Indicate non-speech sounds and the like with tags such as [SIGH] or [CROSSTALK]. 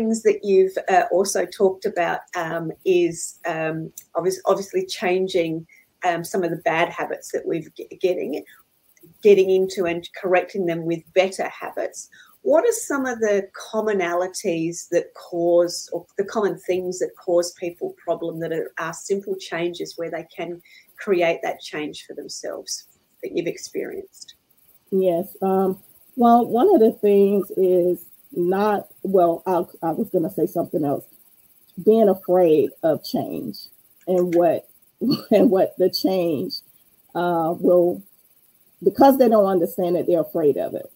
things that you've uh, also talked about um, is um, obviously, changing um, some of the bad habits that we're getting, getting into and correcting them with better habits. What are some of the commonalities that cause, or the common things that cause people problem that are, are simple changes where they can create that change for themselves that you've experienced? Yes. Um, well, one of the things is not, well, I, I was going to say something else. Being afraid of change and what [LAUGHS] and what the change uh, will because they don't understand it they're afraid of it